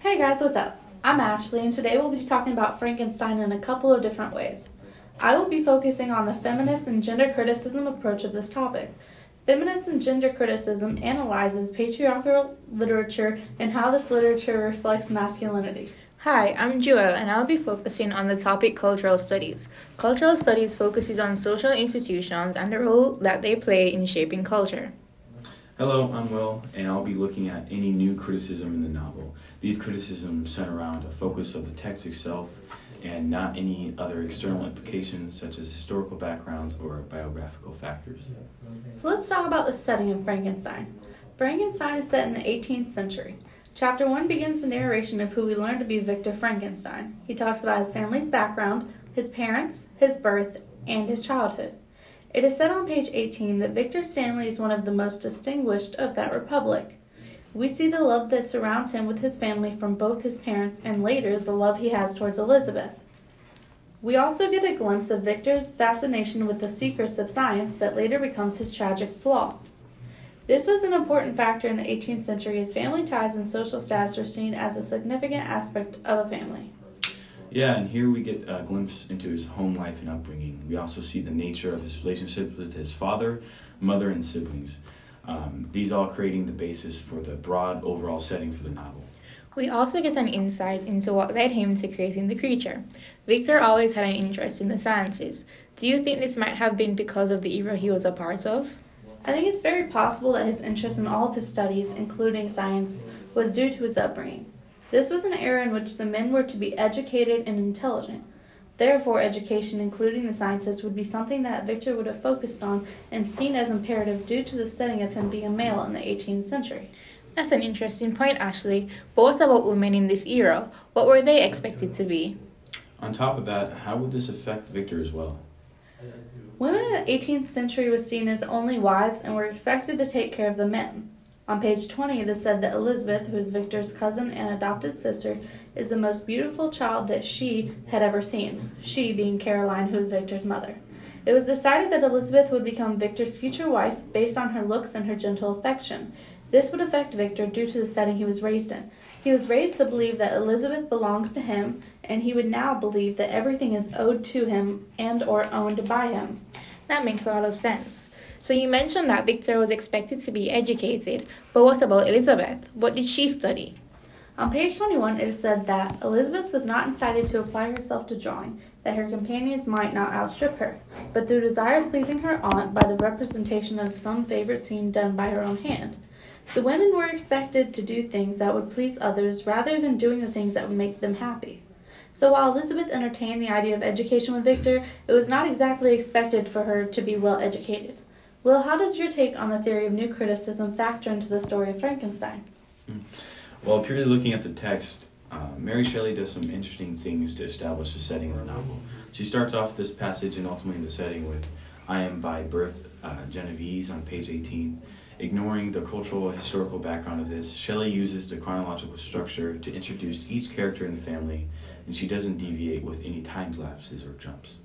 Hey guys, what's up? I'm Ashley, and today we'll be talking about Frankenstein in a couple of different ways. I will be focusing on the feminist and gender criticism approach of this topic. Feminist and gender criticism analyzes patriarchal literature and how this literature reflects masculinity. Hi, I'm Jewel, and I'll be focusing on the topic cultural studies. Cultural studies focuses on social institutions and the role that they play in shaping culture. Hello, I'm Will, and I'll be looking at any new criticism in the novel. These criticisms center around a focus of the text itself and not any other external implications such as historical backgrounds or biographical factors. So let's talk about the setting of Frankenstein. Frankenstein is set in the 18th century. Chapter 1 begins the narration of who we learn to be Victor Frankenstein. He talks about his family's background, his parents, his birth, and his childhood. It is said on page 18 that Victor's family is one of the most distinguished of that republic. We see the love that surrounds him with his family from both his parents and later the love he has towards Elizabeth. We also get a glimpse of Victor's fascination with the secrets of science that later becomes his tragic flaw. This was an important factor in the 18th century as family ties and social status were seen as a significant aspect of a family. Yeah, and here we get a glimpse into his home life and upbringing. We also see the nature of his relationship with his father, mother, and siblings. Um, these all creating the basis for the broad overall setting for the novel. We also get an insight into what led him to creating the creature. Victor always had an interest in the sciences. Do you think this might have been because of the era he was a part of? I think it's very possible that his interest in all of his studies, including science, was due to his upbringing. This was an era in which the men were to be educated and intelligent. Therefore, education, including the sciences, would be something that Victor would have focused on and seen as imperative due to the setting of him being a male in the 18th century. That's an interesting point, Ashley. But what about women in this era? What were they expected to be? On top of that, how would this affect Victor as well? Women in the 18th century were seen as only wives and were expected to take care of the men. On page 20, it is said that Elizabeth, who is Victor's cousin and adopted sister, is the most beautiful child that she had ever seen, she being Caroline, who is Victor's mother. It was decided that Elizabeth would become Victor's future wife based on her looks and her gentle affection. This would affect Victor due to the setting he was raised in. He was raised to believe that Elizabeth belongs to him, and he would now believe that everything is owed to him and or owned by him. That makes a lot of sense. So you mentioned that Victor was expected to be educated, but what about Elizabeth? What did she study? On page 21, it is said that Elizabeth was not incited to apply herself to drawing, that her companions might not outstrip her, but through desire of pleasing her aunt by the representation of some favorite scene done by her own hand. The women were expected to do things that would please others rather than doing the things that would make them happy. So while Elizabeth entertained the idea of education with Victor, it was not exactly expected for her to be well educated. Will, how does your take on the theory of new criticism factor into the story of Frankenstein? Well, purely looking at the text, uh, Mary Shelley does some interesting things to establish the setting of the novel. She starts off this passage and ultimately the setting with I am by birth uh, Genevese on page 18. Ignoring the cultural historical background of this, Shelley uses the chronological structure to introduce each character in the family, and she doesn't deviate with any time lapses or jumps.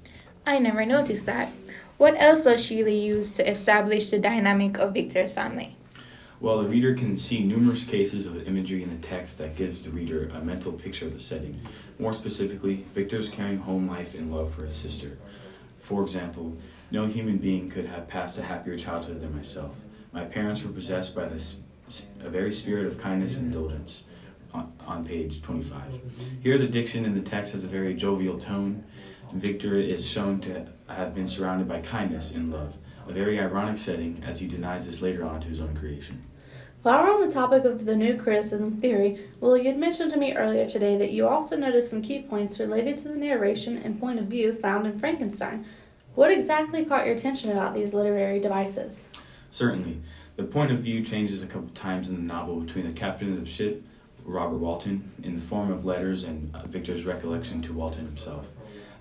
I never noticed that. What else does Shelley use to establish the dynamic of Victor's family? Well, the reader can see numerous cases of imagery in the text that gives the reader a mental picture of the setting. More specifically, Victor's carrying home life and love for his sister. For example, no human being could have passed a happier childhood than myself. My parents were possessed by this a very spirit of kindness and indulgence on, on page 25. Here, the diction in the text has a very jovial tone. Victor is shown to have been surrounded by kindness and love, a very ironic setting as he denies this later on to his own creation. While we're on the topic of the new criticism theory, Will, you had mentioned to me earlier today that you also noticed some key points related to the narration and point of view found in Frankenstein. What exactly caught your attention about these literary devices? Certainly. The point of view changes a couple times in the novel between the captain of the ship, Robert Walton, in the form of letters and Victor's recollection to Walton himself.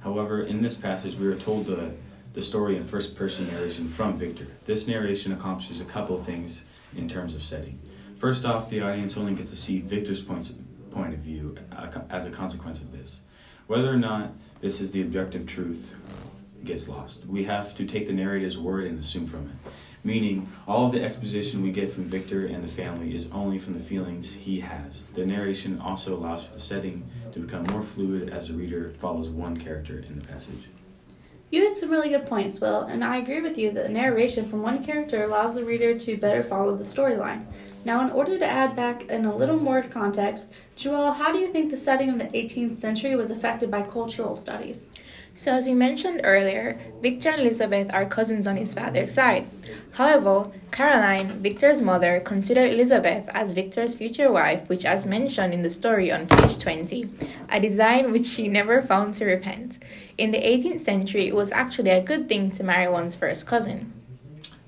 However, in this passage, we are told the, the story in first person narration from Victor. This narration accomplishes a couple of things in terms of setting. First off, the audience only gets to see Victor's point, point of view uh, as a consequence of this. Whether or not this is the objective truth gets lost. We have to take the narrator's word and assume from it. meaning all of the exposition we get from Victor and the family is only from the feelings he has. The narration also allows for the setting to become more fluid as the reader follows one character in the passage. You had some really good points, Will, and I agree with you that the narration from one character allows the reader to better follow the storyline. Now, in order to add back in a little more context, Joel, how do you think the setting of the 18th century was affected by cultural studies? So, as we mentioned earlier, Victor and Elizabeth are cousins on his father's side. However, Caroline, Victor's mother, considered Elizabeth as Victor's future wife, which, as mentioned in the story on page 20, a design which she never found to repent. In the 18th century, it was actually a good thing to marry one's first cousin.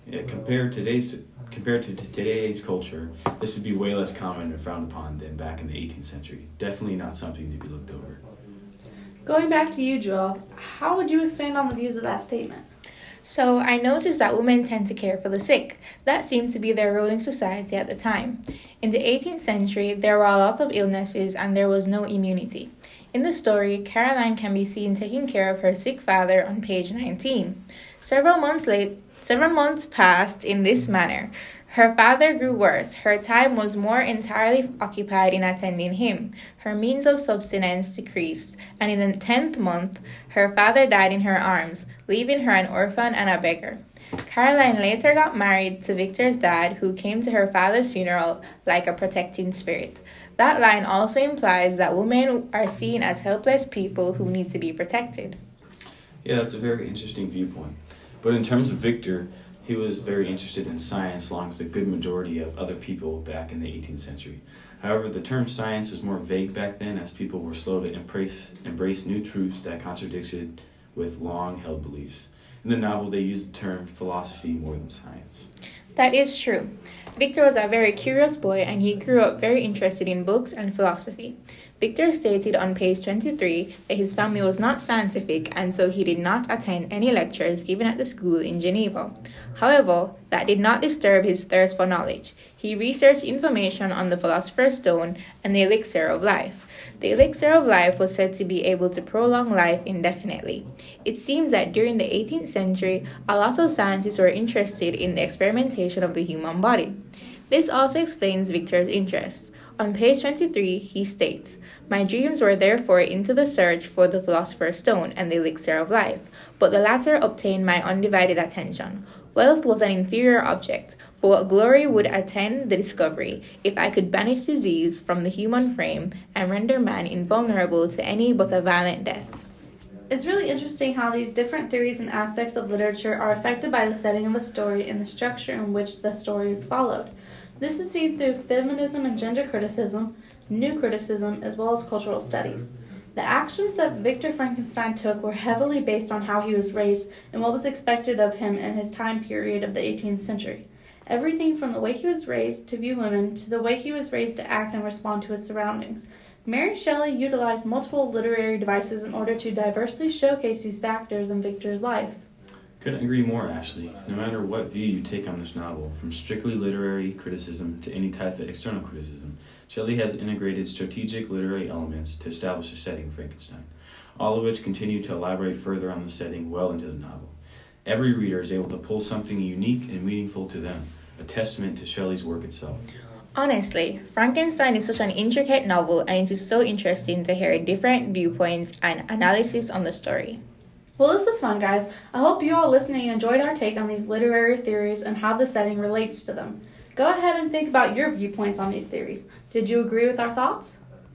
Yeah, compared to today's compared to today's culture, this would be way less common and frowned upon than back in the 18th century. Definitely not something to be looked over. Going back to you, Joel, how would you expand on the views of that statement? So, I noticed that women tend to care for the sick. That seemed to be their role in society at the time. In the 18th century, there were a lot of illnesses and there was no immunity. In the story, Caroline can be seen taking care of her sick father on page 19. Several months late, several months passed in this manner. Her father grew worse. Her time was more entirely occupied in attending him. Her means of subsistence decreased, and in the tenth month, her father died in her arms, leaving her an orphan and a beggar. Caroline later got married to Victor's dad, who came to her father's funeral like a protecting spirit. That line also implies that women are seen as helpless people who need to be protected. Yeah, that's a very interesting viewpoint. But in terms of Victor, he was very interested in science along with a good majority of other people back in the 18th century. However, the term science was more vague back then as people were slow to embrace, embrace new truths that contradicted with long held beliefs. In the novel, they used the term philosophy more than science. That is true. Victor was a very curious boy and he grew up very interested in books and philosophy. Victor stated on page 23 that his family was not scientific and so he did not attend any lectures given at the school in Geneva. However, that did not disturb his thirst for knowledge. He researched information on the Philosopher's Stone and the elixir of life. The elixir of life was said to be able to prolong life indefinitely. It seems that during the 18th century, a lot of scientists were interested in the experimentation of the human body. This also explains Victor's interest. On page 23, he states, My dreams were therefore into the search for the philosopher's stone and the elixir of life, but the latter obtained my undivided attention. Wealth was an inferior object, but what glory would attend the discovery if I could banish disease from the human frame and render man invulnerable to any but a violent death. It's really interesting how these different theories and aspects of literature are affected by the setting of a story and the structure in which the story is followed. This is seen through feminism and gender criticism, new criticism, as well as cultural studies. The actions that Victor Frankenstein took were heavily based on how he was raised and what was expected of him in his time period of the 18th century. Everything from the way he was raised to view women to the way he was raised to act and respond to his surroundings. Mary Shelley utilized multiple literary devices in order to diversely showcase these factors in Victor's life. Couldn't agree more, Ashley. No matter what view you take on this novel, from strictly literary criticism to any type of external criticism, Shelley has integrated strategic literary elements to establish a setting Frankenstein, all of which continue to elaborate further on the setting well into the novel. Every reader is able to pull something unique and meaningful to them, a testament to Shelley's work itself. Honestly, Frankenstein is such an intricate novel and it is so interesting to hear different viewpoints and analysis on the story. Well, this was fun, guys. I hope you all listening enjoyed our take on these literary theories and how the setting relates to them. Go ahead and think about your viewpoints on these theories. Did you agree with our thoughts?